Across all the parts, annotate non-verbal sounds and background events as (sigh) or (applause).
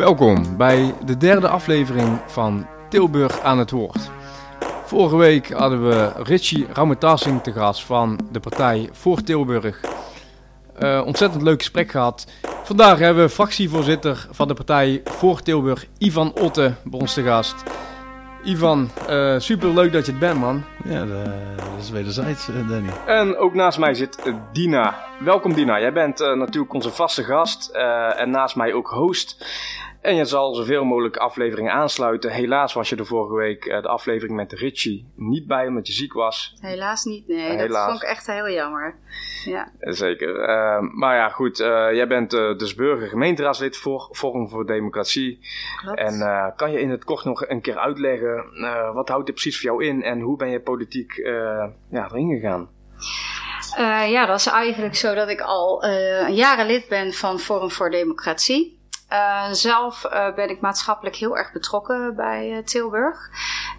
Welkom bij de derde aflevering van Tilburg aan het woord. Vorige week hadden we Richie Raumetasing te gast van de partij Voor Tilburg. Uh, ontzettend leuk gesprek gehad. Vandaag hebben we fractievoorzitter van de partij Voor Tilburg, Ivan Otte, bij ons te gast. Ivan, uh, super leuk dat je het bent, man. Ja, dat is wederzijds, eh, Danny. En ook naast mij zit Dina. Welkom, Dina. Jij bent uh, natuurlijk onze vaste gast en naast mij ook host. En je zal zoveel mogelijk afleveringen aansluiten. Helaas was je de vorige week uh, de aflevering met Richie niet bij omdat je ziek was. Helaas niet, nee. Helaas. Dat vond ik echt heel jammer. Ja. Zeker. Uh, maar ja, goed. Uh, jij bent dus burger gemeenteraadslid voor Forum voor Democratie. Klopt. En kan je in het kort nog een keer uitleggen wat houdt dit precies voor jou in en hoe ben je politiek ja, erin gegaan? ja, dat is eigenlijk zo dat ik al jaren lid ben van Forum voor Democratie. Uh, zelf uh, ben ik maatschappelijk heel erg betrokken bij uh, Tilburg.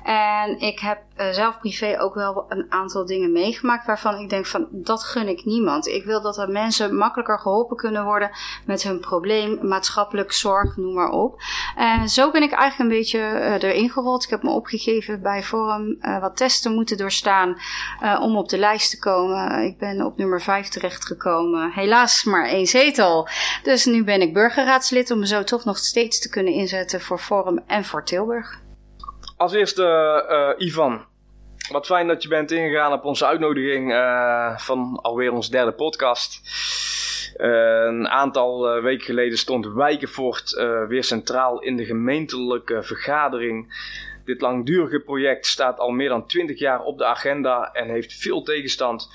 En ik heb zelf privé ook wel een aantal dingen meegemaakt waarvan ik denk van dat gun ik niemand. Ik wil dat er mensen makkelijker geholpen kunnen worden met hun probleem, maatschappelijk zorg, noem maar op. En zo ben ik eigenlijk een beetje erin gerold. Ik heb me opgegeven bij Forum wat testen moeten doorstaan om op de lijst te komen. Ik ben op nummer 5 terechtgekomen. Helaas maar één zetel. Dus nu ben ik burgerraadslid om me zo toch nog steeds te kunnen inzetten voor Forum en voor Tilburg. Als eerste, uh, Ivan. Wat fijn dat je bent ingegaan op onze uitnodiging uh, van alweer onze derde podcast. Uh, een aantal weken geleden stond Wijkenvoort weer centraal in de gemeentelijke vergadering. Dit langdurige project staat al meer dan 20 jaar op de agenda en heeft veel tegenstand.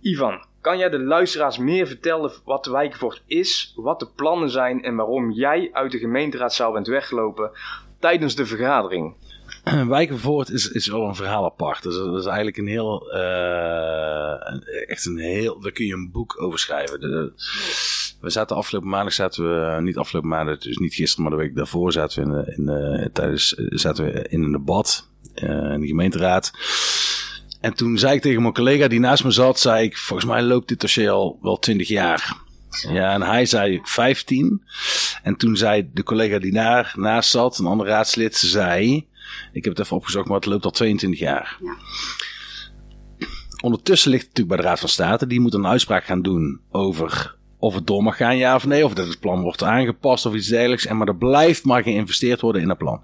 Ivan, kan jij de luisteraars meer vertellen wat Wijkenvoort is, wat de plannen zijn en waarom jij uit de gemeenteraadzaal bent weggelopen tijdens de vergadering? (clears throat) Wijkenvoort is, is wel een verhaal apart. Dus dat is eigenlijk een heel, uh, echt een heel, daar kun je een boek over schrijven. We zaten afgelopen maandag, zaten we, niet afgelopen maandag, dus niet gisteren, maar de week daarvoor zaten we in, tijdens, zaten we in een debat in de gemeenteraad. En toen zei ik tegen mijn collega die naast me zat, zei ik, volgens mij loopt dit dossier al wel 20 jaar. Ja, en hij zei 15. En toen zei de collega die daar naast zat, een ander raadslid, zei, ik heb het even opgezocht, maar het loopt al 22 jaar. Ja. Ondertussen ligt het natuurlijk bij de Raad van State. Die moet een uitspraak gaan doen over of het door mag gaan, ja of nee. Of dat het plan wordt aangepast of iets dergelijks. En maar er blijft maar geïnvesteerd worden in het plan.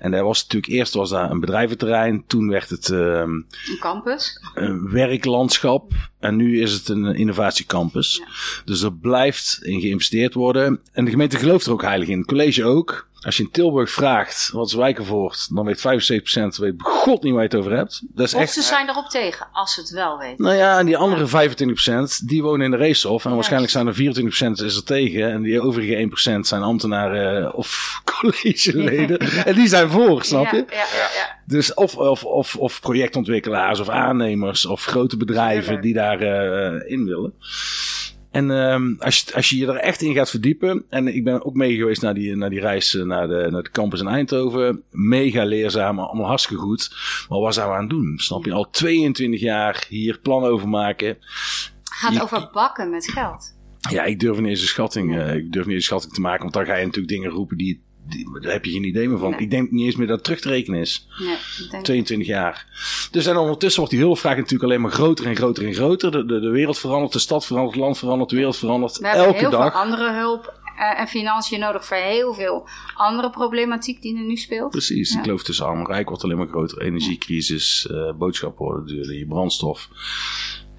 En daar was natuurlijk eerst was daar een bedrijventerrein. Toen werd het... Uh, een campus. Een werklandschap. En nu is het een innovatiecampus. Ja. Dus er blijft in geïnvesteerd worden. En de gemeente gelooft er ook heilig in. Het college ook. Als je in Tilburg vraagt wat is Wijkenvoort, dan weet 75% weet god niet waar je het over hebt. Dat is of echt, ze zijn erop tegen, als ze het wel weten. Nou ja, en die andere 25% die wonen in de racehof. En waarschijnlijk zijn er 24% is er tegen. En die overige 1% zijn ambtenaren of (laughs) collegeleden. en die zijn voor, snap je? Ja, ja, ja. Dus of, of, of, of projectontwikkelaars of aannemers of grote bedrijven die daarin uh, in willen. En um, als, je, als je je er echt in gaat verdiepen. En ik ben ook mee geweest naar die, naar die reis eh, naar de, naar de campus in Eindhoven. Mega leerzaam, allemaal hartstikke goed. Maar wat zijn we aan het doen? Snap je? Al 22 jaar hier plannen over maken. Gaat je, over bakken met geld. Ja, ik durf niet eens een schatting, uh, ik durf niet eens een schatting te maken. Want dan ga je natuurlijk dingen roepen die daar heb je geen idee meer van. Ik denk niet eens meer dat het terug te rekenen is. Nee, 22 jaar. Dus en ondertussen wordt die hulpvraag natuurlijk alleen maar groter en groter en groter. De, de, de wereld verandert, de stad verandert, het land verandert, de wereld verandert. We elke heel dag. veel andere hulp uh, en financiën nodig voor heel veel andere problematiek die er nu speelt. Precies, ja. kloof tussen arm en rijk wordt alleen maar groter. Energiecrisis, uh, boodschappen worden duurder, brandstof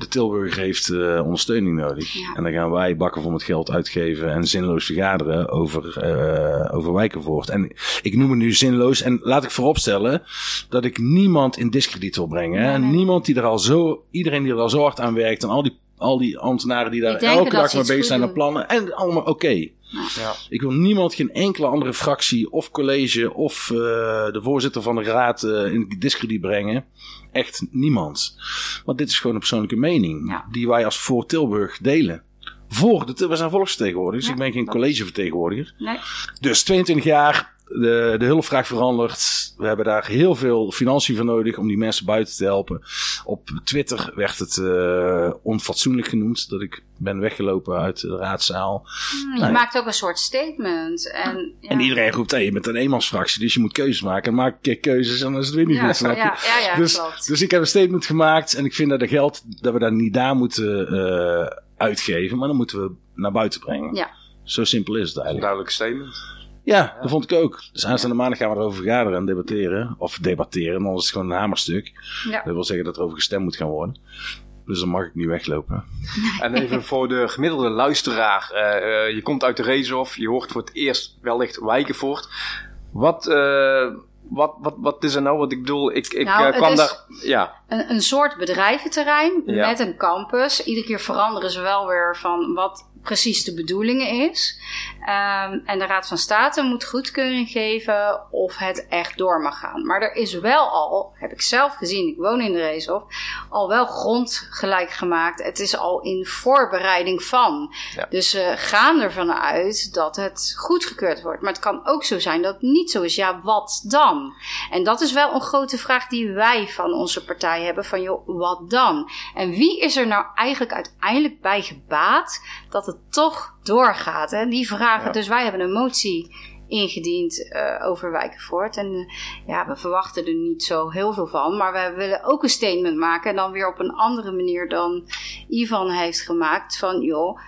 de Tilburg heeft uh, ondersteuning nodig. Ja. En dan gaan wij bakken voor het geld uitgeven en zinloos vergaderen over, uh, over Wijkenvoort. En ik noem het nu zinloos. En laat ik vooropstellen dat ik niemand in discrediet wil brengen. Nee, nee. Niemand die er al zo, iedereen die er al zo hard aan werkt en al die, al die ambtenaren die daar elke dag mee bezig zijn aan plannen. En allemaal oké. Okay. Ja. Ik wil niemand, geen enkele andere fractie of college of uh, de voorzitter van de raad uh, in discrediet brengen. Echt niemand. Want dit is gewoon een persoonlijke mening ja. die wij als voor Tilburg delen. Voor de, we zijn volksvertegenwoordigers, ja, ik ben geen collegevertegenwoordiger. Nee. Dus 22 jaar de, de hulpvraag verandert. We hebben daar heel veel financiën voor nodig om die mensen buiten te helpen. Op Twitter werd het uh, onfatsoenlijk genoemd dat ik ben weggelopen uit de raadzaal. Hmm, je maakt ook een soort statement. En, ja. en iedereen roept, hey, je bent een eenmansfractie, dus je moet keuzes maken. En maak een keer keuzes en dan is het weer niet goed. Ja, ja, ja, dus, klopt. dus ik heb een statement gemaakt en ik vind dat de geld, dat we dat niet daar moeten uh, uitgeven, maar dan moeten we naar buiten brengen. Ja. Zo simpel is het eigenlijk. Een duidelijk statement. Ja, dat vond ik ook. Dus aanstaande maandag gaan we erover vergaderen en debatteren. Of debatteren, dan is het gewoon een hamerstuk. Ja. Dat wil zeggen dat er over gestemd moet gaan worden. Dus dan mag ik niet weglopen. (laughs) En even voor de gemiddelde luisteraar. Uh, uh, je komt uit de Reeshof, je hoort voor het eerst wellicht Wijkenvoort. Wat, uh, wat, wat, wat is er nou? Wat ik bedoel, ik, ik nou, kwam daar... Ja. Een, een soort bedrijventerrein Ja. met een campus. Iedere keer veranderen ze wel weer van wat precies de bedoeling is. Ehm, en de Raad van State moet goedkeuring geven of het echt door mag gaan. Maar er is wel al, heb ik zelf gezien, ik woon in de Reeshof, al wel grond gelijk gemaakt. Het is al in voorbereiding van. Ja. Dus ze gaan ervan uit dat het goedgekeurd wordt. Maar het kan ook zo zijn dat het niet zo is. Ja, wat dan? En dat is wel een grote vraag die wij van onze partij hebben. Van joh, wat dan? En wie is er nou eigenlijk uiteindelijk bij gebaat dat het toch doorgaat? Hè? Die vragen. Ja. Dus wij hebben een motie ingediend uh, over Wijkenvoort. En uh, ja, we verwachten er niet zo heel veel van. Maar we willen ook een statement maken. En dan weer op een andere manier dan Ivan heeft gemaakt. Van joh,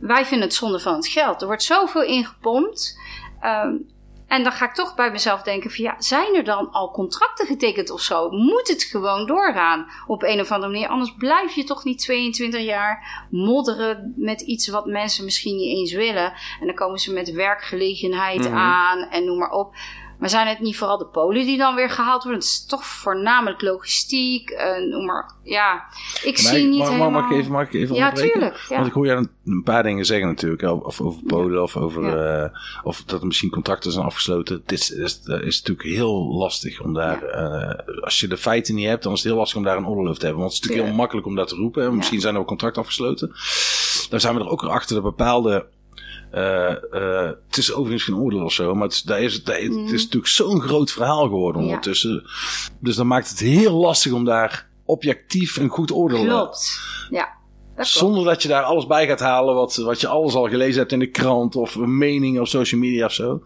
wij vinden het zonde van het geld. Er wordt zoveel ingepompt. Um, en dan ga ik toch bij mezelf denken: van ja, zijn er dan al contracten getekend of zo? Moet het gewoon doorgaan op een of andere manier? Anders blijf je toch niet 22 jaar modderen met iets wat mensen misschien niet eens willen. En dan komen ze met werkgelegenheid Mhm. aan en noem maar op. Maar zijn het niet vooral de Polen die dan weer gehaald worden? Het is toch voornamelijk logistiek. Noem maar. Ja, ik Maar zie ik- niet mag, helemaal... mag ik even, mag ik even ja, tuurlijk. Ja. Want ik hoor je een, een paar dingen zeggen natuurlijk. Of over Polen of over... Ja. eh, of dat er misschien contracten zijn afgesloten. Dit is, is, is natuurlijk heel lastig om daar... eh, als je de feiten niet hebt, dan is het heel lastig om daar een over te hebben. Want het is natuurlijk heel makkelijk om dat te roepen. hè. Misschien zijn er ook contracten afgesloten. Daar zijn we er ook achter dat bepaalde... eh, eh, het is overigens geen oordeel of zo, maar het is, daar is, het, is natuurlijk zo'n groot verhaal geworden Mhm. Ja. ondertussen. Dus dan maakt het heel lastig om daar objectief een goed oordeel Klopt. Ja, dat zonder dat je daar alles bij gaat halen wat, wat je alles al gelezen hebt in de krant of een mening op social media of zo.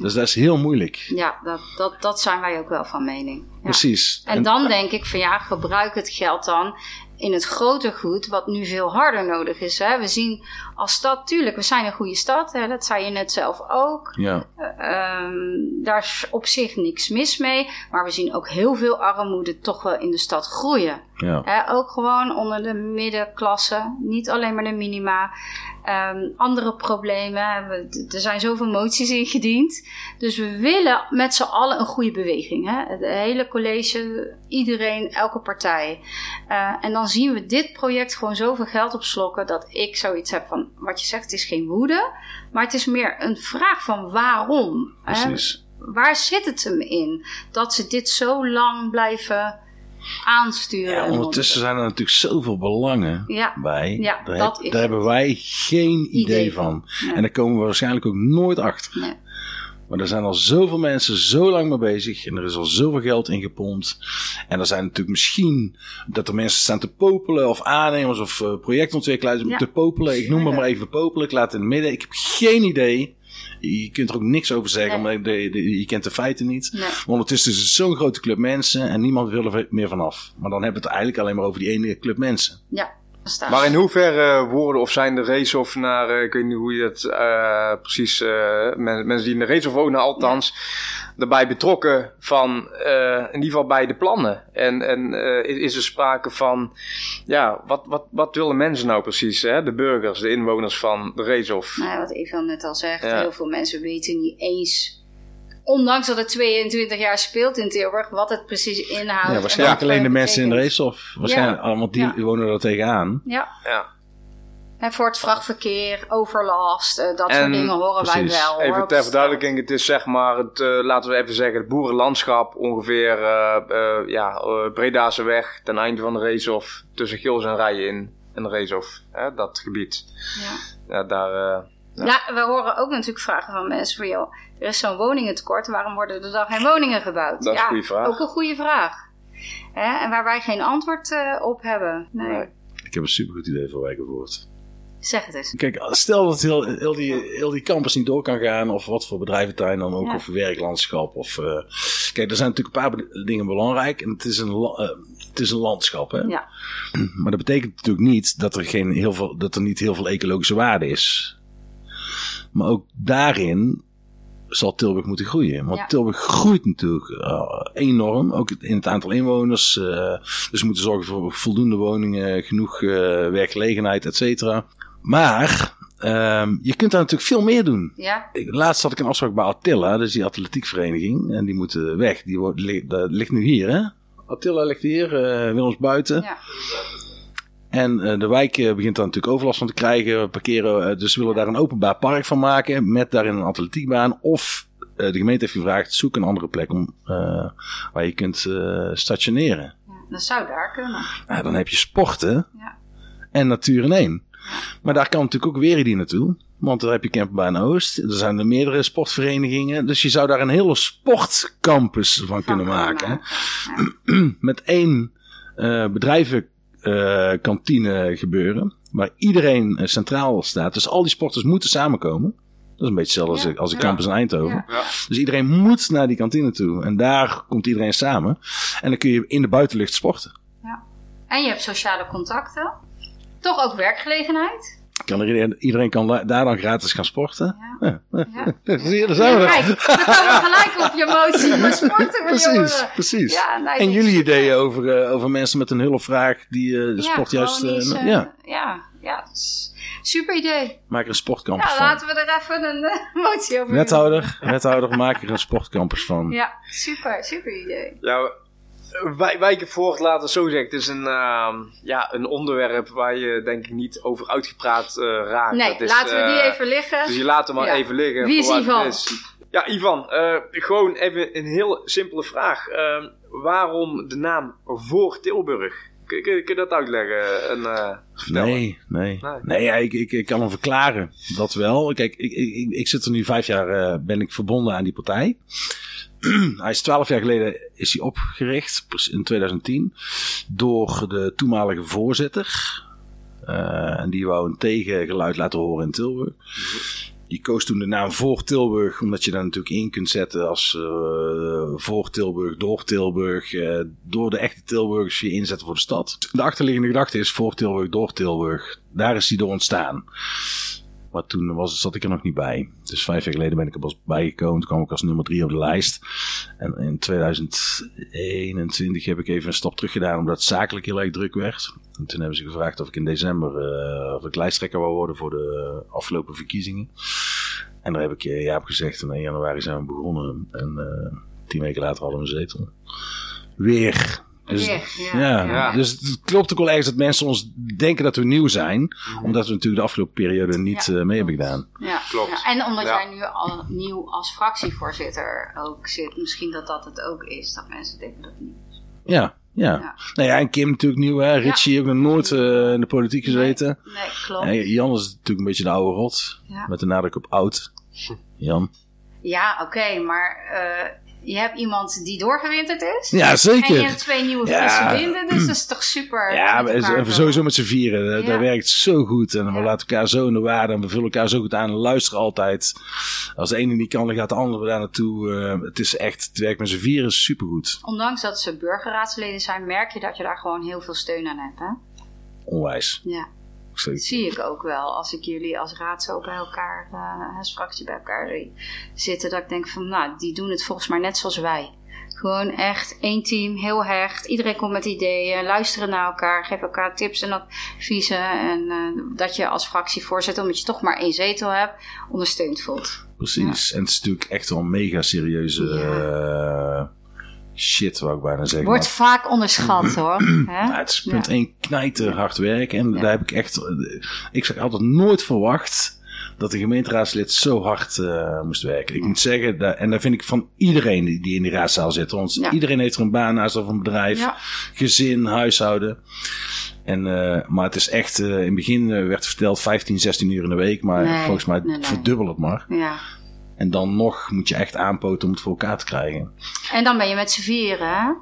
Dus dat is heel moeilijk. Ja, dat, dat, dat zijn wij ook wel van mening. Ja. Precies. En dan denk ik van ja, gebruik het geld dan in het groter goed, wat nu veel harder nodig is. Hè? We zien als stad, tuurlijk, we zijn een goede stad, hè? dat zei je net zelf ook. Ja, Ehm, daar is op zich niks mis mee, maar we zien ook heel veel armoede toch wel in de stad groeien. ja. Hè, ook gewoon onder de middenklasse, niet alleen maar de minima. Ehm, andere problemen, we- er zijn zoveel moties ingediend. Dus we willen met z'n allen een goede beweging. Hè? Het hele college, iedereen, elke partij. Eh, en dan zien we dit project gewoon zoveel geld opslokken dat ik zoiets heb van, wat je zegt, het is geen woede. Maar het is meer een vraag van waarom. hè? Precies. Waar zit het hem in? Dat ze dit zo lang blijven aansturen. Ja, en ondertussen zijn er natuurlijk zoveel belangen Ja. bij. Ja, daar, dat heb- daar hebben wij geen idee, van. En daar komen we waarschijnlijk ook nooit achter. Nee. Maar er zijn al zoveel mensen zo lang mee bezig. En er is al zoveel geld in gepompt. En er zijn natuurlijk misschien dat er mensen staan te popelen. Of aannemers of eh, projectontwikkelaars Ja. te popelen. Ik noem maar, maar even popelen. Ik laat het in het midden. Ik heb geen idee. Je kunt er ook niks over zeggen. Nee. Maar de, de- je kent de feiten niet. Nee. Maar ondertussen is het zo'n grote club mensen. En niemand wil er meer vanaf. Maar dan hebben we het eigenlijk alleen maar over die ene club mensen. Ja, staat. Maar in hoeverre worden of zijn de race of naar, eh, ik weet niet hoe je dat eh, precies, eh, men- mensen die in de race of wonen althans, daarbij betrokken van, in ieder geval bij de plannen. En, en is, er sprake van, ja, wat, wat, wat willen mensen nou precies, hè? de burgers, de inwoners van de race of? Nou ja, wat Evan net al zegt, Ja. heel veel mensen weten niet eens, ondanks dat het 22 jaar speelt in Tilburg, wat het precies inhoudt. Ja, waarschijnlijk alleen de mensen in de race of waarschijnlijk, want die Ja. wonen er tegenaan. Ja, Ja. en voor het vrachtverkeer, overlast, eh, dat En- soort dingen horen wij wel. hoor, Even ter de verduidelijking, het is zeg maar het, eh, laten we even zeggen, het boerenlandschap ongeveer eh eh ja, eh, Breda's weg ten einde van de race of tussen Gils en Rijen in en de race of hè, dat gebied. Ja, daar, eh, Ja. we horen ook natuurlijk vragen van mensen van, joh, er is zo'n woningentekort, waarom worden er dan geen woningen gebouwd? Dat is ja, een goede vraag. Ook een goede vraag. Hè? En waar wij geen antwoord uh, op hebben. Nee. nee. Ik heb een supergoed idee voor Wijkenvoort. Zeg het eens. Kijk, stel dat heel, heel, die, heel die campus niet door kan gaan, of wat voor bedrijventuin dan ook, ja. of werklandschap. Of, uh, kijk, er zijn natuurlijk een paar dingen belangrijk. En het is een, uh, het is een landschap. Hè? Ja. Maar dat betekent natuurlijk niet dat er, geen heel veel, dat er niet heel veel ecologische waarde is. Maar ook daarin zal Tilburg moeten groeien. Want ja. Tilburg groeit natuurlijk uh, enorm, ook in het aantal inwoners. Uh, dus we moeten zorgen voor voldoende woningen, genoeg uh, werkgelegenheid, et cetera. Maar um, je kunt daar natuurlijk veel meer doen. Ja. Laatst had ik een afspraak bij Attila, dus die atletiekvereniging. En die moeten weg. Die wordt, ligt, dat ligt nu hier, hè? Attila ligt hier, Willems buiten. Ja. En uh, de wijk uh, begint daar natuurlijk overlast van te krijgen. Parkeren, uh, dus ze willen daar een openbaar park van maken. Met daarin een atletiekbaan. Of de gemeente heeft gevraagd: zoek een andere plek om, waar je kunt stationeren. Ja, dat zou daar kunnen. Nou, dan heb je sporten ja. en natuur in één. Maar daar kan natuurlijk ook weer die naartoe. Want daar heb je Camperbaan Oost. Er zijn er meerdere sportverenigingen. Dus je zou daar een hele sportcampus van, van kunnen maken. (clears throat) Met één bedrijven uh, kantine gebeuren. Waar iedereen uh, centraal staat. Dus al die sporters moeten samenkomen. Dat is een beetje hetzelfde als, als de campus in Eindhoven. Ja. Dus iedereen moet naar die kantine toe. En daar komt iedereen samen. En dan kun je in de buitenlucht sporten. Ja. En je hebt sociale contacten. Toch ook werkgelegenheid. Kan er, iedereen kan daar dan gratis gaan sporten. Ja. ja. (laughs) Zie je, daar zijn we. Ja, kijk, we komen gelijk op je motie (laughs) voor sporten. precies, precies. Ja, nee, en jullie ideeën over, uh, over mensen met een hulpvraag die uh, de sport juist... Uh, ja, ja, ja super idee. Maak er een sportcampus ja, van. laten we er even een (laughs) motie over Wethouder, wethouder, maak er een sportcampus van. Ja, super, super idee. Ja, Wijkenvoort, laten we zo zeggen. Het is een, uh, ja, een onderwerp waar je denk ik niet over uitgepraat uh, raakt. Nee, is, laten we die uh, even liggen. Dus je laat hem maar Ja. even liggen. Wie is Ivan? is. Ja, Ivan. eh, gewoon even een heel simpele vraag. Ehm, waarom de naam voor Tilburg? Kun, kun, kun je dat uitleggen en uh, vertellen? Nee, nee. Nee. Nee, ja, ik, ik, ik kan hem verklaren. Dat wel. Kijk, ik, ik, ik- ik zit er nu vijf jaar, eh, ben ik verbonden aan die partij. (clears throat) hij is twaalf jaar geleden is hij opgericht, in 2010, door de toenmalige voorzitter. Eh, en die wou een tegengeluid laten horen in Tilburg. Die koos toen de naam voor Tilburg, omdat je daar natuurlijk in kunt zetten als eh, voor Tilburg, door Tilburg, eh, door de echte Tilburgers je inzetten voor de stad. De achterliggende gedachte is voor Tilburg, door Tilburg. Daar is die door ontstaan. Maar toen was, zat ik er nog niet bij. Dus vijf jaar geleden ben ik er pas bijgekomen. Toen kwam ik als nummer drie op de lijst. En in 2021 heb ik even een stap terug gedaan, omdat het zakelijk heel erg druk werd. En toen hebben ze gevraagd of ik in december eh, of ik lijsttrekker wou worden voor de afgelopen verkiezingen. En daar heb ik eh, ja op gezegd. En in januari zijn we begonnen. En eh, tien weken later hadden we een zetel. Weer. Dus, ja, ja, ja. dus het klopt ook wel ergens dat mensen ons denken dat we nieuw zijn. Omdat we natuurlijk de afgelopen periode niet Ja, eh, mee hebben klopt. gedaan. Ja, Klopt. ja. En omdat Ja. jij nu al nieuw als fractievoorzitter ook zit, misschien dat dat het ook is, dat mensen denken dat het niet is. Ja, ja. Ja. Nou ja, en Kim natuurlijk nieuw, hè. Richie ook nog nooit eh, in de politiek gezeten. Nee, klopt. En Jan is natuurlijk een beetje de oude rot. Ja. Met de nadruk op oud. Jan. Ja, oké, maar eh, je hebt iemand die doorgewinterd is. Ja, En je zeker. hebt twee nieuwe Ja. frisse winden, dus dat is toch super. Ja, met even sowieso met z'n vieren. Dat, Ja. dat werkt zo goed. En we Ja. laten elkaar zo in de waarde. En we vullen elkaar zo goed aan. En luisteren altijd. Als de ene niet kan, dan gaat de andere daar naartoe. Eh, het is echt, het werkt met z'n vieren supergoed. Ondanks dat ze burgerraadsleden zijn, merk je dat je daar gewoon heel veel steun aan hebt. Hè? Onwijs. Ja, Dat zie ik ook wel. Als ik jullie als raad zo bij elkaar, eh, als fractie bij elkaar zitten, dat ik denk van, nou, die doen het volgens mij net zoals wij. Gewoon echt één team, heel hecht. Iedereen komt met ideeën, luisteren naar elkaar, geven elkaar tips en adviezen. En eh, dat je als fractievoorzitter, omdat je toch maar één zetel hebt, ondersteund voelt. Precies. En het is natuurlijk echt wel mega serieuze eh, shit, wou ik bijna zeggen. Wordt vaak onderschat (clears throat) hoor. Ja, het is punt Ja. één knijter hard werken. En daar heb ik echt... eh, Ik zeg altijd nooit verwacht dat de gemeenteraadslid zo hard eh, moest werken. Ik moet zeggen, dat, en dat vind ik van iedereen die in die raadzaal zit. Want Ja. iedereen heeft er een baan naast of een bedrijf, Ja. gezin, huishouden. En, eh, maar het is echt, in het begin werd verteld 15, 16 uur in de week. Maar Nee, volgens mij nee, nee. verdubbel het maar. Ja. En dan nog moet je echt aanpoten om het voor elkaar te krijgen. En dan ben je met z'n vieren, hè?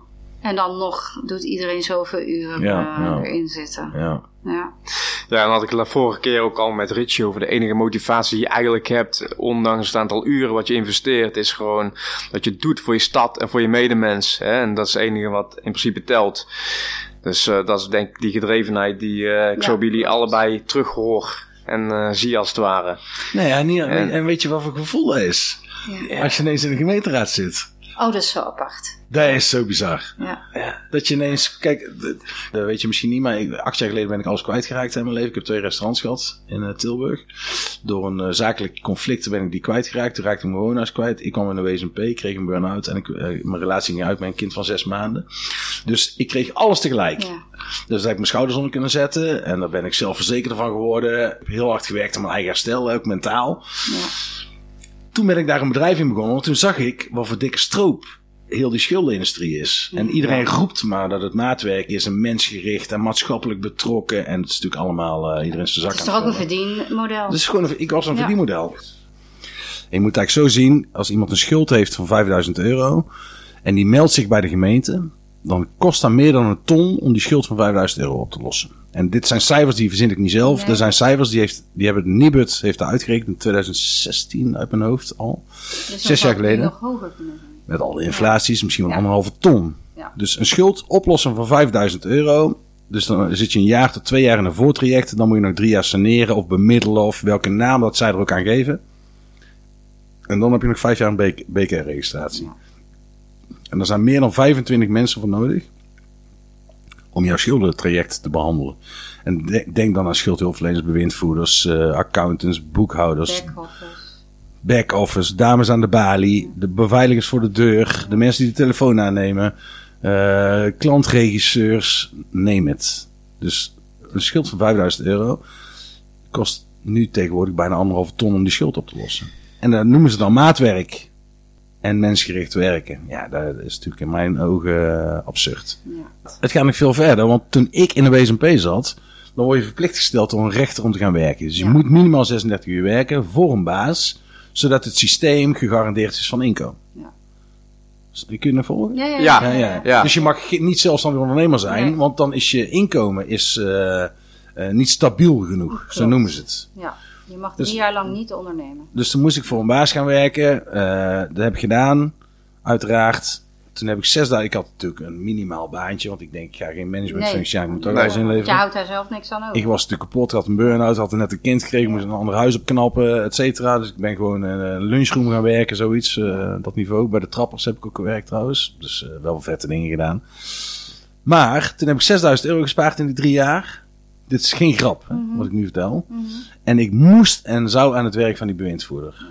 En dan nog doet iedereen zoveel uren Ja, eh, ja. erin zitten. Ja. Ja. Ja, en had ik het de vorige keer ook al met Richie over de enige motivatie die je eigenlijk hebt, ondanks het aantal uren wat je investeert, is gewoon dat je het doet voor je stad en voor je medemens. Hè? En dat is het enige wat in principe telt. Dus eh, dat is denk ik die gedrevenheid die eh, ik Ja. zo bij jullie allebei terughoor en eh, zie als het ware. Nee, ja, niet, En- en weet je wat voor gevoel dat is? Ja. Als je ineens in de gemeenteraad zit. Oh, dat is zo apart. Dat is zo bizar. Ja. Dat je ineens, kijk, dat, dat weet je misschien niet, maar ik, acht jaar geleden ben ik alles kwijtgeraakt in mijn leven. Ik heb twee restaurants gehad in eh, Tilburg. Door een eh, zakelijk conflict ben ik die kwijtgeraakt. Toen raakte ik mijn woonhuis kwijt. Ik kwam in de WSMP, kreeg een burn-out en ik, eh, mijn relatie ging uit met een kind van zes maanden. Dus ik kreeg alles tegelijk. Ja. Dus daar heb ik mijn schouders onder kunnen zetten. En daar ben ik zelfverzekerder van geworden. Ik heb heel hard gewerkt aan mijn eigen herstel, ook mentaal. Ja. Toen ben ik daar een bedrijf in begonnen. Want toen zag ik wat voor dikke stroop heel die schuldenindustrie is. En iedereen roept maar dat het maatwerk is en mensgericht en maatschappelijk betrokken. En het is natuurlijk allemaal eh, iedereen zijn zak Het is aan toch ook een verdienmodel? Dus gewoon, een- ik was een Ja. verdienmodel. En je moet eigenlijk zo zien, als iemand een schuld heeft van 5000 euro en die meldt zich bij de gemeente, dan kost dat meer dan een ton om die schuld van 5000 euro op te lossen. En dit zijn cijfers die verzin ik niet zelf. Nee. Er zijn cijfers die, heeft, die hebben Nibud heeft daar uitgerekend in 2016 uit mijn hoofd al. Dus zes jaar geleden. nog hoger kunnen zijn. Met al de inflaties, misschien wel Ja. anderhalve ton. Ja. Dus een schuld oplossen van 5000 euro. Dus dan zit je een jaar tot twee jaar in een voortraject. Dan moet je nog drie jaar saneren of bemiddelen of welke naam dat zij er ook aan geven. En dan heb je nog vijf jaar een BK-registratie. En er zijn meer dan 25 mensen voor nodig om jouw schuldentraject te behandelen. En de- denk dan aan schuldhulpverleners, bewindvoerders, eh, accountants, boekhouders, Back-office. back-office, dames aan de balie, de beveiligers voor de deur, de mensen die de telefoon aannemen, eh, klantregisseurs, neem het. Dus een schuld van 5000 euro kost nu tegenwoordig bijna anderhalve ton om die schuld op te lossen. En dat noemen ze dan maatwerk en mensgericht werken. Ja, dat is natuurlijk in mijn ogen eh, absurd. Ja. Het gaat nog veel verder, want toen ik in de WSMP zat, dan word je verplicht gesteld door een rechter om te gaan werken. Dus je Ja. moet minimaal 36 uur werken voor een baas, zodat het systeem gegarandeerd is van inkomen. Ja. Kun je me volgen? Ja, ja, Ja. Ja, ja. Ja. Dus je mag niet zelfstandig ondernemer zijn, Nee. want dan is je inkomen is, eh, eh, niet stabiel genoeg. Zo noemen ze het. Ja. Je mag Dus- drie jaar lang niet ondernemen. Dus toen moest ik voor een baas gaan werken. Eh, dat heb ik gedaan, uiteraard. Toen heb ik zes dagen. Ik had natuurlijk een minimaal baantje, want ik denk, ik ga geen managementfunctie aan. Ik moet ook Nee. alles Want je inleveren. houdt daar zelf niks aan over. Ik was natuurlijk kapot, had een burn-out, had net een kind gekregen, moest een ander huis opknappen, et cetera. Dus ik ben gewoon in een lunchroom gaan werken, zoiets. eh, dat niveau. Bij de trappers heb ik ook gewerkt trouwens. Dus eh, wel vette dingen gedaan. Maar toen heb ik 6000 euro gespaard in die drie jaar. Dit is geen grap, hè, wat ik nu vertel. Mhm. En ik moest en zou aan het werk van die bewindvoerder.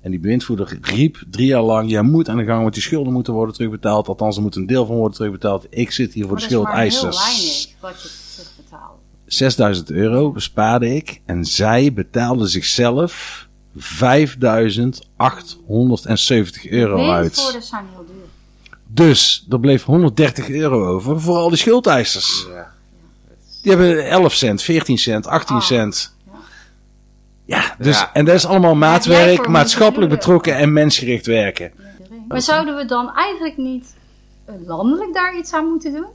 En die bewindvoerder riep drie jaar lang: Jij moet aan de gang, want die schulden moeten worden terugbetaald. Althans, er moet een deel van worden terugbetaald. Ik zit hier voor Maar de dat is maar schuldeisers. heel weinig wat je terugbetaalt. 6000 euro bespaarde ik en zij betaalde zichzelf 5870 euro uit. Windvoerders zijn heel duur. Dus er bleef 130 euro over voor al die schuldeisers. Die hebben 11 cent, 14 cent, 18 Ah. cent. Ja, dus, Ja. en dat is allemaal maatwerk, maatschappelijk betrokken en mensgericht werken. Maar zouden we dan eigenlijk niet eh, landelijk daar iets aan moeten doen?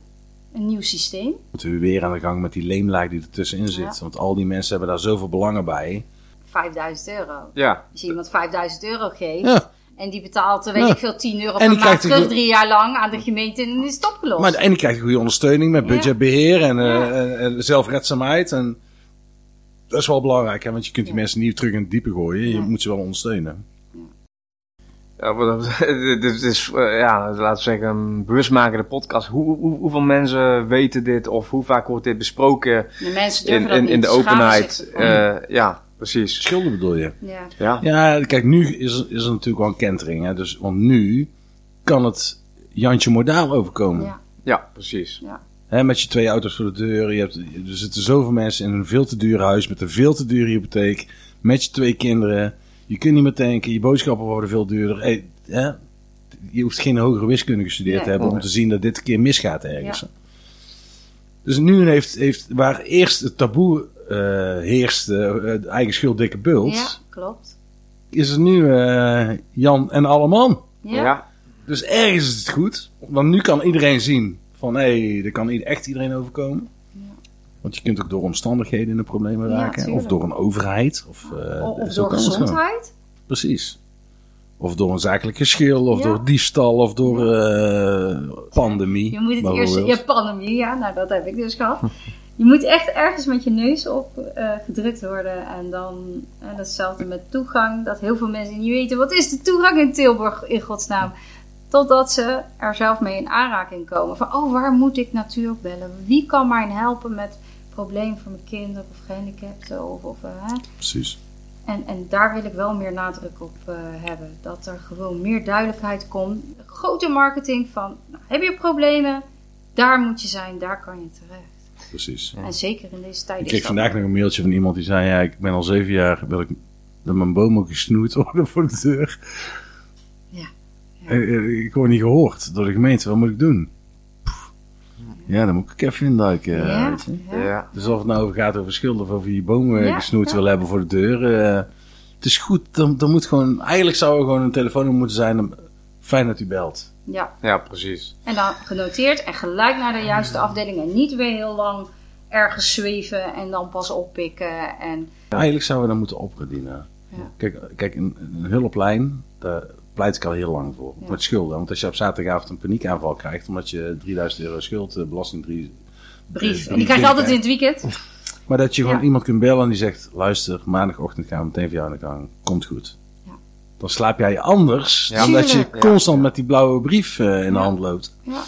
Een nieuw systeem? Moeten we weer aan de gang met die leemlaag die ertussenin zit. Ja. Want al die mensen hebben daar zoveel belangen bij. 5000 euro. Ja, Als je iemand 5000 euro geeft Ja. En die betaalt, eh, weet Ja. ik veel, 10 euro En per die maand krijgt terug drie jaar lang aan de gemeente en is het opgelost. Maar, en die krijgt goede ondersteuning met Ja. budgetbeheer en, eh, Ja. en- en zelfredzaamheid. En dat is wel belangrijk, hè, want je kunt die Ja. mensen niet terug in het diepe gooien. Je moet ze wel ondersteunen. Ja, maar (laughs) dit is, eh, ja, laten we zeggen, een bewustmakende podcast. Hoe, hoe, hoeveel mensen weten dit of hoe vaak wordt dit besproken de mensen durven in, in, niet. in de openheid? Eh, ja, precies. Schulden bedoel je? ja. Ja. Ja, kijk, nu is er, is er natuurlijk wel een kentering. Hè, dus, want nu kan het Jantje Modaal overkomen. Ja. ja, precies. Hè, met je twee auto's voor de deur. Je hebt, er zitten zoveel mensen in een veel te duur huis met een veel te dure hypotheek. met je twee kinderen. Je kunt niet meer tanken, je boodschappen worden veel duurder. Hey, hè? Je hoeft geen hogere wiskunde gestudeerd Nee. te hebben om te zien dat dit een keer misgaat ergens. Dus nu heeft, heeft waar eerst het taboe heerste, eh, eigen schuld dikke bult, Ja, klopt. is het nu eh, Jan en alle man. Ja. Ja. Dus ergens is het goed. Want nu kan iedereen zien van hé, hey, er kan echt iedereen overkomen. Want je kunt ook door omstandigheden in de problemen Ja, raken. of door een overheid. Of, eh, Of, of zo door gezondheid. Precies. Of door een zakelijk geschil, of Ja. door diefstal, of door eh, pandemie. Je moet het eerst, ja, pandemie, ja, nou dat heb ik dus gehad. Je moet echt ergens met je neus op eh, gedrukt worden. En dan en hetzelfde met toegang. Dat heel veel mensen niet weten, wat is de toegang in Tilburg in godsnaam? Totdat ze er zelf mee in aanraking komen. Van, oh, waar moet ik natuurlijk bellen? Wie kan mij helpen met problemen voor mijn kinderen of gehandicapten? Of, of, eh? Precies. En, en daar wil ik wel meer nadruk op eh, hebben. Dat er gewoon meer duidelijkheid komt. Grote marketing van, nou, heb je problemen? Daar moet je zijn, daar kan je terecht. Precies. En zeker in deze tijd Ik kreeg vandaag nog een mailtje van iemand die zei: Ja, ik ben al zeven jaar. Wil ik dat mijn boom ook gesnoeid worden (laughs) voor de deur. Ja. Ja. Eh, Ik word niet gehoord door de gemeente. Wat moet ik doen? Ja, dan moet ik even induiken. eh, Ja, weet je. ja. Ja. Dus of het nou gaat over schuld of over je boom eh, Ja, gesnoeid ja. wil hebben voor de deur. het is goed. Dan, dan moet gewoon, eigenlijk zou er gewoon een telefoonnummer moeten zijn. om- Fijn dat u belt. Ja, ja, precies. en dan genoteerd en gelijk naar de juiste afdeling. En niet weer heel lang ergens zweven en dan pas oppikken. En Eigenlijk zouden we dan moeten opgedienen. Ja. Kijk, kijk een, een hulplijn, daar pleit ik al heel lang voor. Ja. Met schulden. Want als je op zaterdagavond een paniekaanval krijgt, omdat je 3000 euro schuld, eh, belasting 3. brief. eh, En die krijg je altijd in het weekend. Maar dat je gewoon Ja. iemand kunt bellen en die zegt: luister, maandagochtend gaan we meteen voor jou aan de gang. Komt goed. Dan slaap jij anders Ja. dan dat je constant met die blauwe brief eh, in de hand loopt. Ja.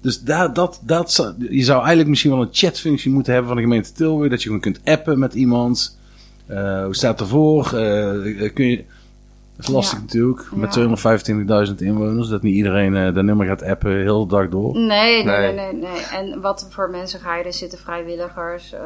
Dus daar, dat, dat, zou- je zou eigenlijk misschien wel een chatfunctie moeten hebben van de gemeente Tilburg. Dat je gewoon kunt appen met iemand. Eh, hoe staat ervoor? Eh, kun je, dat is lastig Ja. natuurlijk. Ja. Met 225.000 inwoners. Dat niet iedereen eh dat nummer gaat appen heel de dag door. Nee, nee, nee, Nee. nee, nee. En wat voor mensen ga je? Er zitten vrijwilligers eh,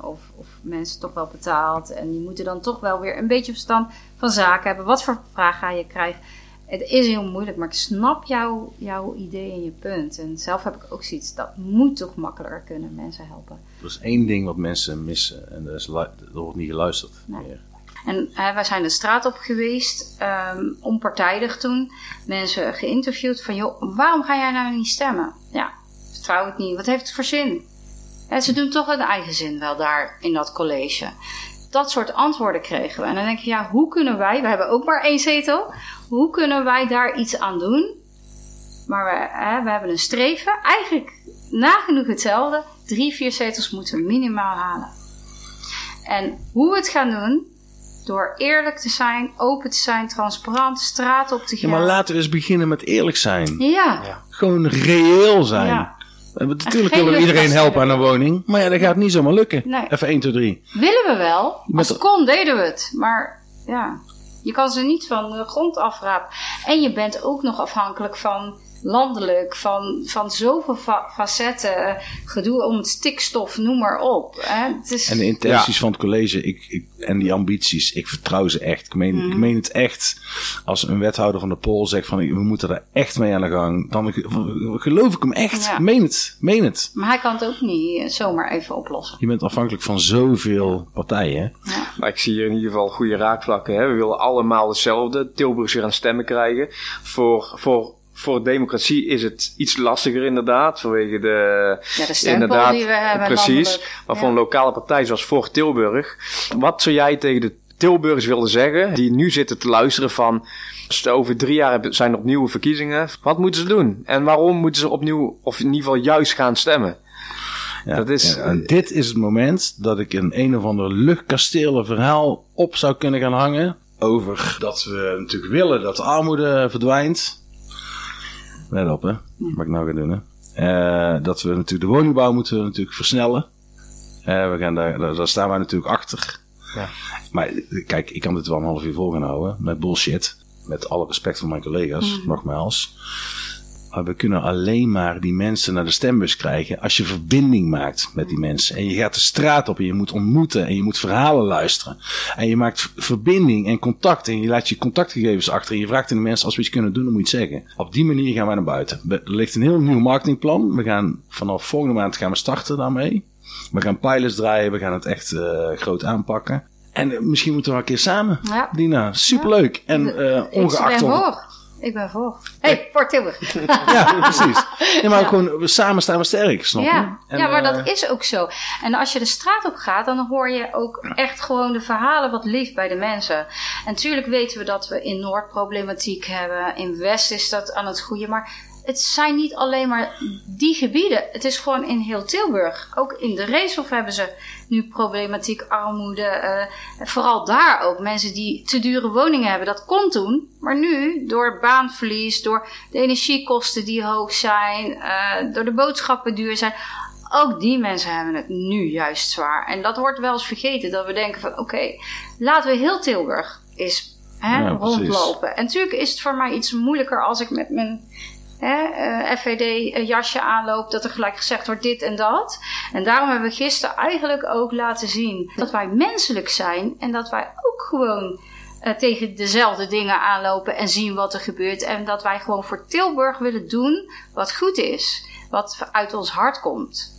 of, of mensen toch wel betaald. En die moeten dan toch wel weer een beetje verstand van zaken hebben. Wat voor vraag ga je krijgen? Het is heel moeilijk, maar ik snap jouw, jouw idee en je punt. En zelf heb ik ook zoiets, dat moet toch makkelijker kunnen mensen helpen. Er is één ding wat mensen missen. En dat is, er wordt niet geluisterd Nee. meer. En wij zijn de straat op geweest, ehm, onpartijdig toen. Mensen geïnterviewd van, joh, waarom ga jij nou niet stemmen? Ja, vertrouw het niet. Wat heeft het voor zin? Ze doen toch hun eigen zin wel daar in dat college. Dat soort antwoorden kregen we. En dan denk je, ja, hoe kunnen wij, we hebben ook maar één zetel, hoe kunnen wij daar iets aan doen? Maar we, hè, we hebben een streven, eigenlijk nagenoeg hetzelfde. Drie, vier zetels moeten we minimaal halen. En hoe we het gaan doen, door eerlijk te zijn, open te zijn, transparant, straat op te Ja, gaan. maar laten we eens beginnen met eerlijk zijn. Ja, Gewoon reëel zijn. ja. Eh, Natuurlijk willen we iedereen helpen aan een woning. Maar ja, dat gaat niet zomaar lukken. Nee. Even 1, 2, 3. Willen we wel. Als het kon, deden we het. Maar ja, je kan ze niet van de grond afrapen. En je bent ook nog afhankelijk van landelijk, van, van zoveel fa- facetten. Gedoe om het stikstof, noem maar op. Hè. Het is, En de intenties van het college ik, ik, en die ambities, ik vertrouw ze echt. Ik meen, Mhm. ik meen het echt. Als een wethouder van de Pool zegt van we moeten er echt mee aan de gang, dan ge- geloof ik hem echt. Ja. Meen het, meen het. Maar hij kan het ook niet eh, zomaar even oplossen. Je bent afhankelijk van zoveel partijen. Ja. Maar ik zie hier in ieder geval goede raakvlakken. Hè? We willen allemaal hetzelfde. Tilburgers weer aan stemmen krijgen. Voor, voor, voor democratie is het iets lastiger inderdaad. Vanwege de... Ja, de stempel inderdaad, die we hebben Precies. landelijk. Maar Ja. voor een lokale partij zoals Voor Tilburg. Wat zou jij tegen de Tilburgers willen zeggen? Die nu zitten te luisteren van... Over drie jaar zijn er opnieuw verkiezingen. Wat moeten ze doen? En waarom moeten ze opnieuw, of in ieder geval juist gaan stemmen? Ja, Dat is- ja, en dit is het moment dat ik een een of ander luchtkastelen verhaal op zou kunnen gaan hangen. Over dat we natuurlijk willen dat de armoede verdwijnt. Let op hè, wat ik nou ga doen hè. Eh, dat we natuurlijk de woningbouw moeten natuurlijk versnellen. Eh, we gaan daar, daar, daar staan wij natuurlijk achter. Ja. Maar kijk, ik kan dit wel een half uur vol gaan houden met bullshit. Met alle respect voor mijn collega's, nogmaals. Maar we kunnen alleen maar die mensen naar de stembus krijgen als je verbinding maakt met die mensen. En je gaat de straat op en je moet ontmoeten en je moet verhalen luisteren. En je maakt verbinding en contact en je laat je contactgegevens achter. En je vraagt aan de mensen als we iets kunnen doen, dan moet je het zeggen. Op die manier gaan wij naar buiten. Er ligt een heel nieuw marketingplan. We gaan vanaf volgende maand gaan we starten daarmee. We gaan pilots draaien, we gaan het echt uh, groot aanpakken. En uh, misschien moeten we een keer samen, Ja. Dina. Superleuk. En uh, ongeacht Ik ben. Ik ben voor. hey, voor Tilburg. (laughs) Ja, precies. Nee, maar gewoon, we samen staan we sterk, snap je? Ja, En, ja, maar eh, dat is ook zo. En als je de straat op gaat, dan hoor je ook echt gewoon de verhalen wat lief bij de mensen. En natuurlijk weten we dat we in Noord problematiek hebben. In West is dat aan het groeien. Maar het zijn niet alleen maar die gebieden. Het is gewoon in heel Tilburg. Ook in de Reeshof hebben ze nu problematiek, armoede. eh, vooral daar ook. Mensen die te dure woningen hebben. Dat kon toen. Maar nu, door baanverlies, door de energiekosten die hoog zijn, eh, door de boodschappen duur zijn. Ook die mensen hebben het nu juist zwaar. En dat wordt wel eens vergeten. Dat we denken van oké, laten we heel Tilburg eens hè, Ja, precies. rondlopen. En natuurlijk is het voor mij iets moeilijker als ik met mijn hè, eh, FVD-jasje aanloop. Dat er gelijk gezegd wordt dit en dat. En daarom hebben we gisteren eigenlijk ook laten zien dat wij menselijk zijn. En dat wij ook gewoon eh, tegen dezelfde dingen aanlopen en zien wat er gebeurt. En dat wij gewoon voor Tilburg willen doen wat goed is. Wat uit ons hart komt.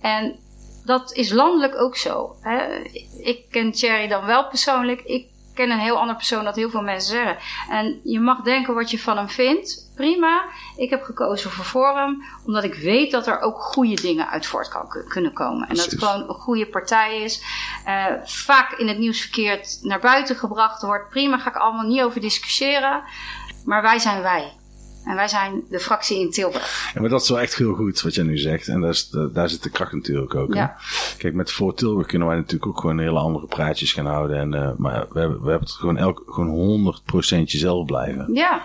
En dat is landelijk ook zo. Hè. Ik ken Thierry dan wel persoonlijk. Ik ken een heel andere persoon dat heel veel mensen zeggen. En je mag denken wat je van hem vindt. Prima. Ik heb gekozen voor Forum. Omdat ik weet dat er ook goede dingen uit voort kan, kunnen komen. En dat het gewoon een goede partij is. Eh, vaak in het nieuws verkeerd naar buiten gebracht wordt. Prima, ga ik allemaal niet over discussiëren. Maar wij zijn wij. En wij zijn de fractie in Tilburg. Ja, maar dat is wel echt heel goed wat jij nu zegt. En daar, is daar zit de kracht natuurlijk ook. Ja. Kijk, met Voor Tilburg kunnen wij natuurlijk ook gewoon hele andere praatjes gaan houden. En, eh, maar we hebben, we hebben het gewoon, elk, gewoon 100% jezelf blijven. Ja.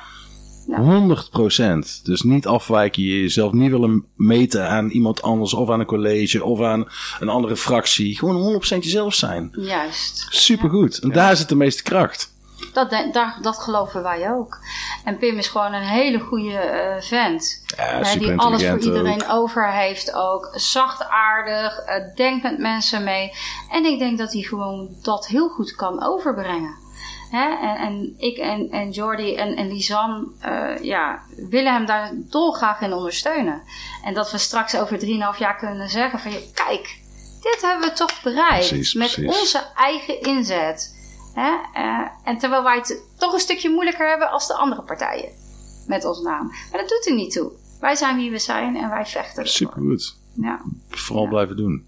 Ja. 100%. Dus niet afwijken, je jezelf niet willen meten aan iemand anders of aan een college of aan een andere fractie. Gewoon 100% jezelf zijn. Juist. Supergoed. En daar zit de meeste kracht. Dat, dat geloven wij ook. En Pim is gewoon een hele goede eh, vent. Ja, die alles voor iedereen ook. over heeft ook. Zachtaardig, eh denkt met mensen mee. En ik denk dat hij gewoon dat heel goed kan overbrengen. Hè? En, en ik en, en Jordi en, en Lisanne eh, ja, willen hem daar dolgraag in ondersteunen. En dat we straks over 3,5 jaar kunnen zeggen van... Kijk, dit hebben we toch bereikt. Precies, met precies. onze eigen inzet. Hè? Eh, en terwijl wij het toch een stukje moeilijker hebben als de andere partijen. Met ons naam. Maar dat doet er niet toe. Wij zijn wie we zijn en wij vechten. ervoor. Supergoed. Ja, Vooral blijven doen.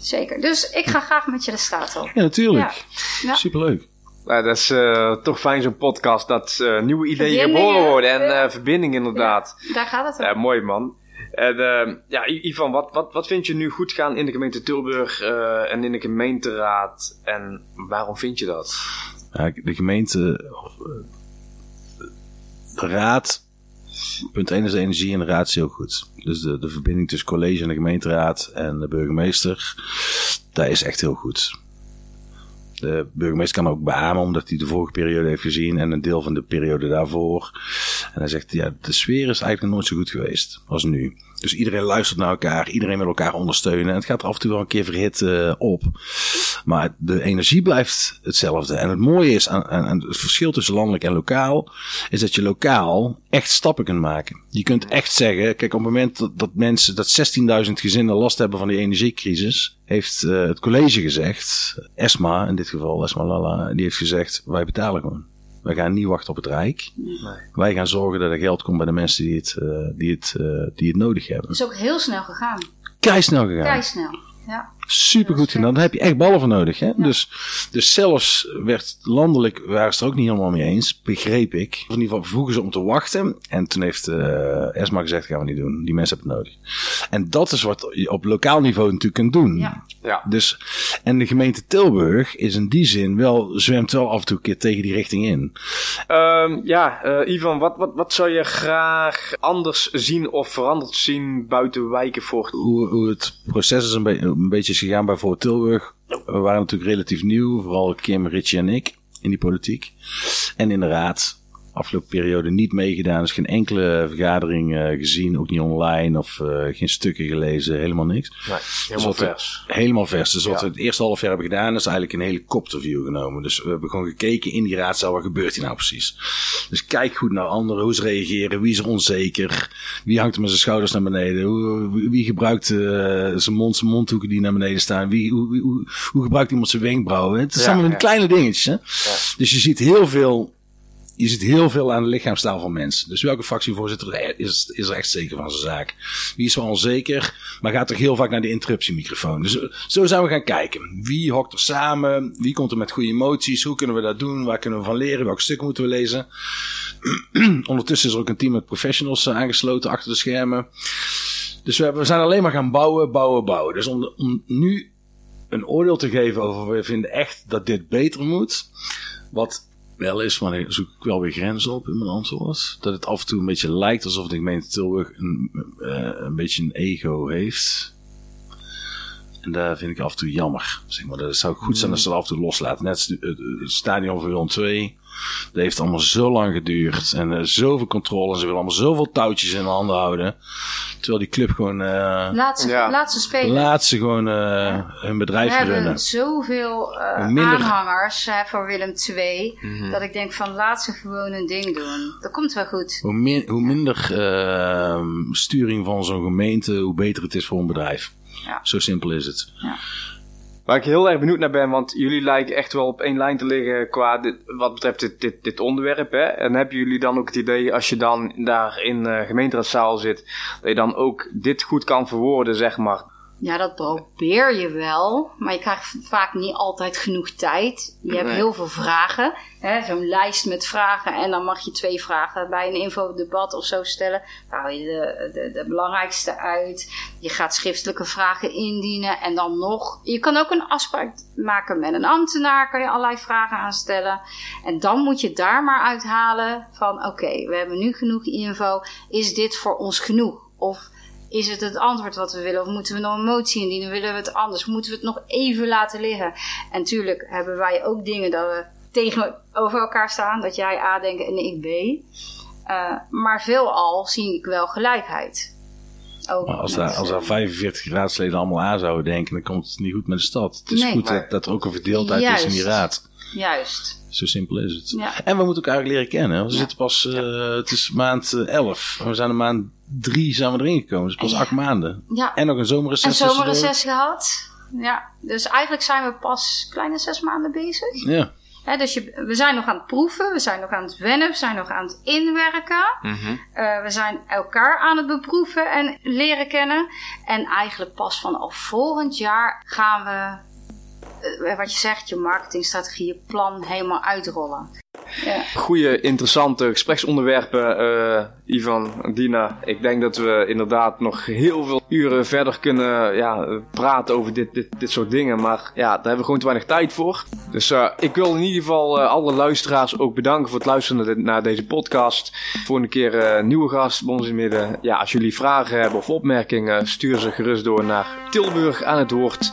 zeker. Dus ik ga graag met je de straat op. Ja, natuurlijk. Ja. Superleuk. Nou, dat is eh, toch fijn zo'n podcast dat eh, nieuwe ideeën geboren worden en eh, verbinding inderdaad. Daar gaat het om. Ja, mooi man. En eh, ja, Ivan, wat, wat, wat vind je nu goed gaan in de gemeente Tilburg eh, en in de gemeenteraad? En waarom vind je dat? Ja, de gemeente, eh, de raad, punt 1 is de energie en de raad is heel goed. Dus de, de verbinding tussen college en de gemeenteraad en de burgemeester, dat is echt heel goed. De burgemeester kan ook beamen, omdat hij de vorige periode heeft gezien en een deel van de periode daarvoor. En hij zegt, ja, de sfeer is eigenlijk nooit zo goed geweest als nu. Dus iedereen luistert naar elkaar, iedereen wil elkaar ondersteunen. En het gaat er af en toe wel een keer verhit eh, op. Maar de energie blijft hetzelfde. En het mooie is aan, aan, het verschil tussen landelijk en lokaal, is dat je lokaal echt stappen kunt maken. Je kunt echt zeggen, kijk, op het moment dat, dat mensen, dat 16.000 gezinnen last hebben van die energiecrisis, heeft eh, het college gezegd, ESMA in dit geval, ESMA Lala, die heeft gezegd, wij betalen gewoon. Wij gaan niet wachten op het Rijk. Wij gaan zorgen dat er geld komt bij de mensen die het, eh, die het, eh, die het nodig hebben. Het is ook heel snel gegaan. Kei snel gegaan. Kei snel. Ja. Super goed gedaan. Daar heb je echt ballen voor nodig. Hè? Dus, dus zelfs werd landelijk, waren ze het er ook niet helemaal mee eens, begreep ik. Of in ieder geval vroegen ze om te wachten. En toen heeft eh ESMA gezegd, gaan we niet doen. Die mensen hebben het nodig. En dat is wat je op lokaal niveau natuurlijk kunt doen. Ja. Ja, Dus, en de gemeente Tilburg is in die zin wel, zwemt wel af en toe een keer tegen die richting in. Ehm, ja eh, Ivan, wat, wat, wat zou je graag anders zien of veranderd zien buiten wijken voor? hoe, hoe het proces is een, be- een beetje gegaan bij voor Tilburg. We waren natuurlijk relatief nieuw, vooral Kim, Richie en ik in die politiek. En in de raad. Afgelopen periode niet meegedaan. Dus geen enkele vergadering uh, gezien, ook niet online of uh, geen stukken gelezen, helemaal niks. Nee, helemaal dus vers. helemaal vers. Dus wat we het eerste half jaar hebben gedaan, is eigenlijk een helikopterview genomen. Dus we hebben gewoon gekeken in die raadzaal, wat gebeurt hier nou precies? Dus kijk goed naar anderen, hoe ze reageren, wie is er onzeker, wie hangt er met zijn schouders naar beneden, hoe, wie gebruikt uh, zijn mond, zijn mondhoeken die naar beneden staan, wie, hoe, hoe, hoe gebruikt iemand zijn wenkbrauwen. Het zijn allemaal kleine dingetjes. Hè? Dus je ziet heel veel je ziet heel veel aan de lichaamstaal van mensen. Dus welke fractievoorzitter is, is er echt zeker van zijn zaak? Wie is wel onzeker, maar gaat toch heel vaak naar de interruptiemicrofoon. Dus zo zijn we gaan kijken. Wie hokt er samen? Wie komt er met goede emoties? Hoe kunnen we dat doen? Waar kunnen we van leren? Welke stukken moeten we lezen? (clears throat) Ondertussen is er ook een team met professionals eh, aangesloten achter de schermen. Dus we, we zijn alleen maar gaan bouwen, bouwen, bouwen. Dus om, om nu een oordeel te geven over we vinden echt dat dit beter moet. Wat wel is, maar zoek ik wel weer grenzen op in mijn antwoord. Dat het af en toe een beetje lijkt alsof de gemeente Tilburg een, uh, een beetje een ego heeft. En daar vind Dat zou goed zijn als ze dat af en toe loslaten. Net het, stadion voor Willem 2. Dat heeft allemaal zo lang geduurd. En uh, zoveel controle. En ze willen allemaal zoveel touwtjes in de handen houden. Terwijl die club gewoon... Uh, laat, ze, ja. laat ze spelen. Laat ze gewoon uh, ja. hun bedrijf runnen. We hebben zoveel minder... aanhangers voor Willem 2. Mm -hmm. Dat ik denk van laat ze gewoon een ding doen. Dat komt wel goed. Hoe, min, hoe minder ehm, sturing van zo'n gemeente, hoe beter het is voor een bedrijf. Ja. Zo simpel is het. Ja. Waar ik heel erg benieuwd naar ben, want jullie lijken echt wel op één lijn te liggen qua dit, wat betreft dit, dit, dit onderwerp. Hè? En hebben jullie dan ook het idee, als je dan daar in de gemeenteraadzaal zit, dat je dan ook dit goed kan verwoorden, zeg maar? Ja, dat probeer je wel, maar je krijgt vaak niet altijd genoeg tijd. Je hebt heel veel vragen, zo'n lijst met vragen en dan mag je twee vragen bij een infodebat of zo stellen. Dan hou je de, de, de, belangrijkste uit. Je gaat schriftelijke vragen indienen en dan nog. Je kan ook een afspraak maken met een ambtenaar, kan je allerlei vragen aanstellen. En dan moet je daar maar uithalen van oké, we hebben nu genoeg info, is dit voor ons genoeg? Of is het het antwoord wat we willen? Of moeten we nog een motie indienen? Willen we het anders? Moeten we het nog even laten liggen? En natuurlijk hebben wij ook dingen dat we tegenover elkaar staan. Dat jij A denkt en ik B. Uh, maar veelal zie ik wel gelijkheid. Ook als, daar, als daar 45 raadsleden allemaal A zouden denken, dan komt het niet goed met de stad. Het is goed dat, dat, er ook een verdeeldheid Juist. is in die raad. Juist. Zo simpel is het. Ja. En we moeten elkaar leren kennen. We zitten pas, uh, het is maand 11. We zijn een maand drie zijn we erin gekomen. Dus pas acht maanden. Ja. En nog een zomerreces. Een zomerreces gehad. Ja, dus eigenlijk zijn we pas kleine zes maanden bezig. Ja. dus je, we zijn nog aan het proeven, we zijn nog aan het wennen, we zijn nog aan het inwerken. Mm -hmm. uh, we zijn elkaar aan het beproeven en leren kennen. En eigenlijk pas vanaf volgend jaar gaan we wat je zegt, je marketingstrategie, je plan helemaal uitrollen. Ja. Goede, interessante gespreksonderwerpen, uh, Ivan, Dina. Ik denk dat we inderdaad nog heel veel uren verder kunnen ja, praten over dit, dit, soort dingen. Maar ja, daar hebben we gewoon te weinig tijd voor. Dus uh, ik wil in ieder geval uh, alle luisteraars ook bedanken voor het luisteren naar, deze podcast. Volgende keer uh, nieuwe gast bij ons in midden. Ja, als jullie vragen hebben of opmerkingen, stuur ze gerust door naar Tilburg aan het woord.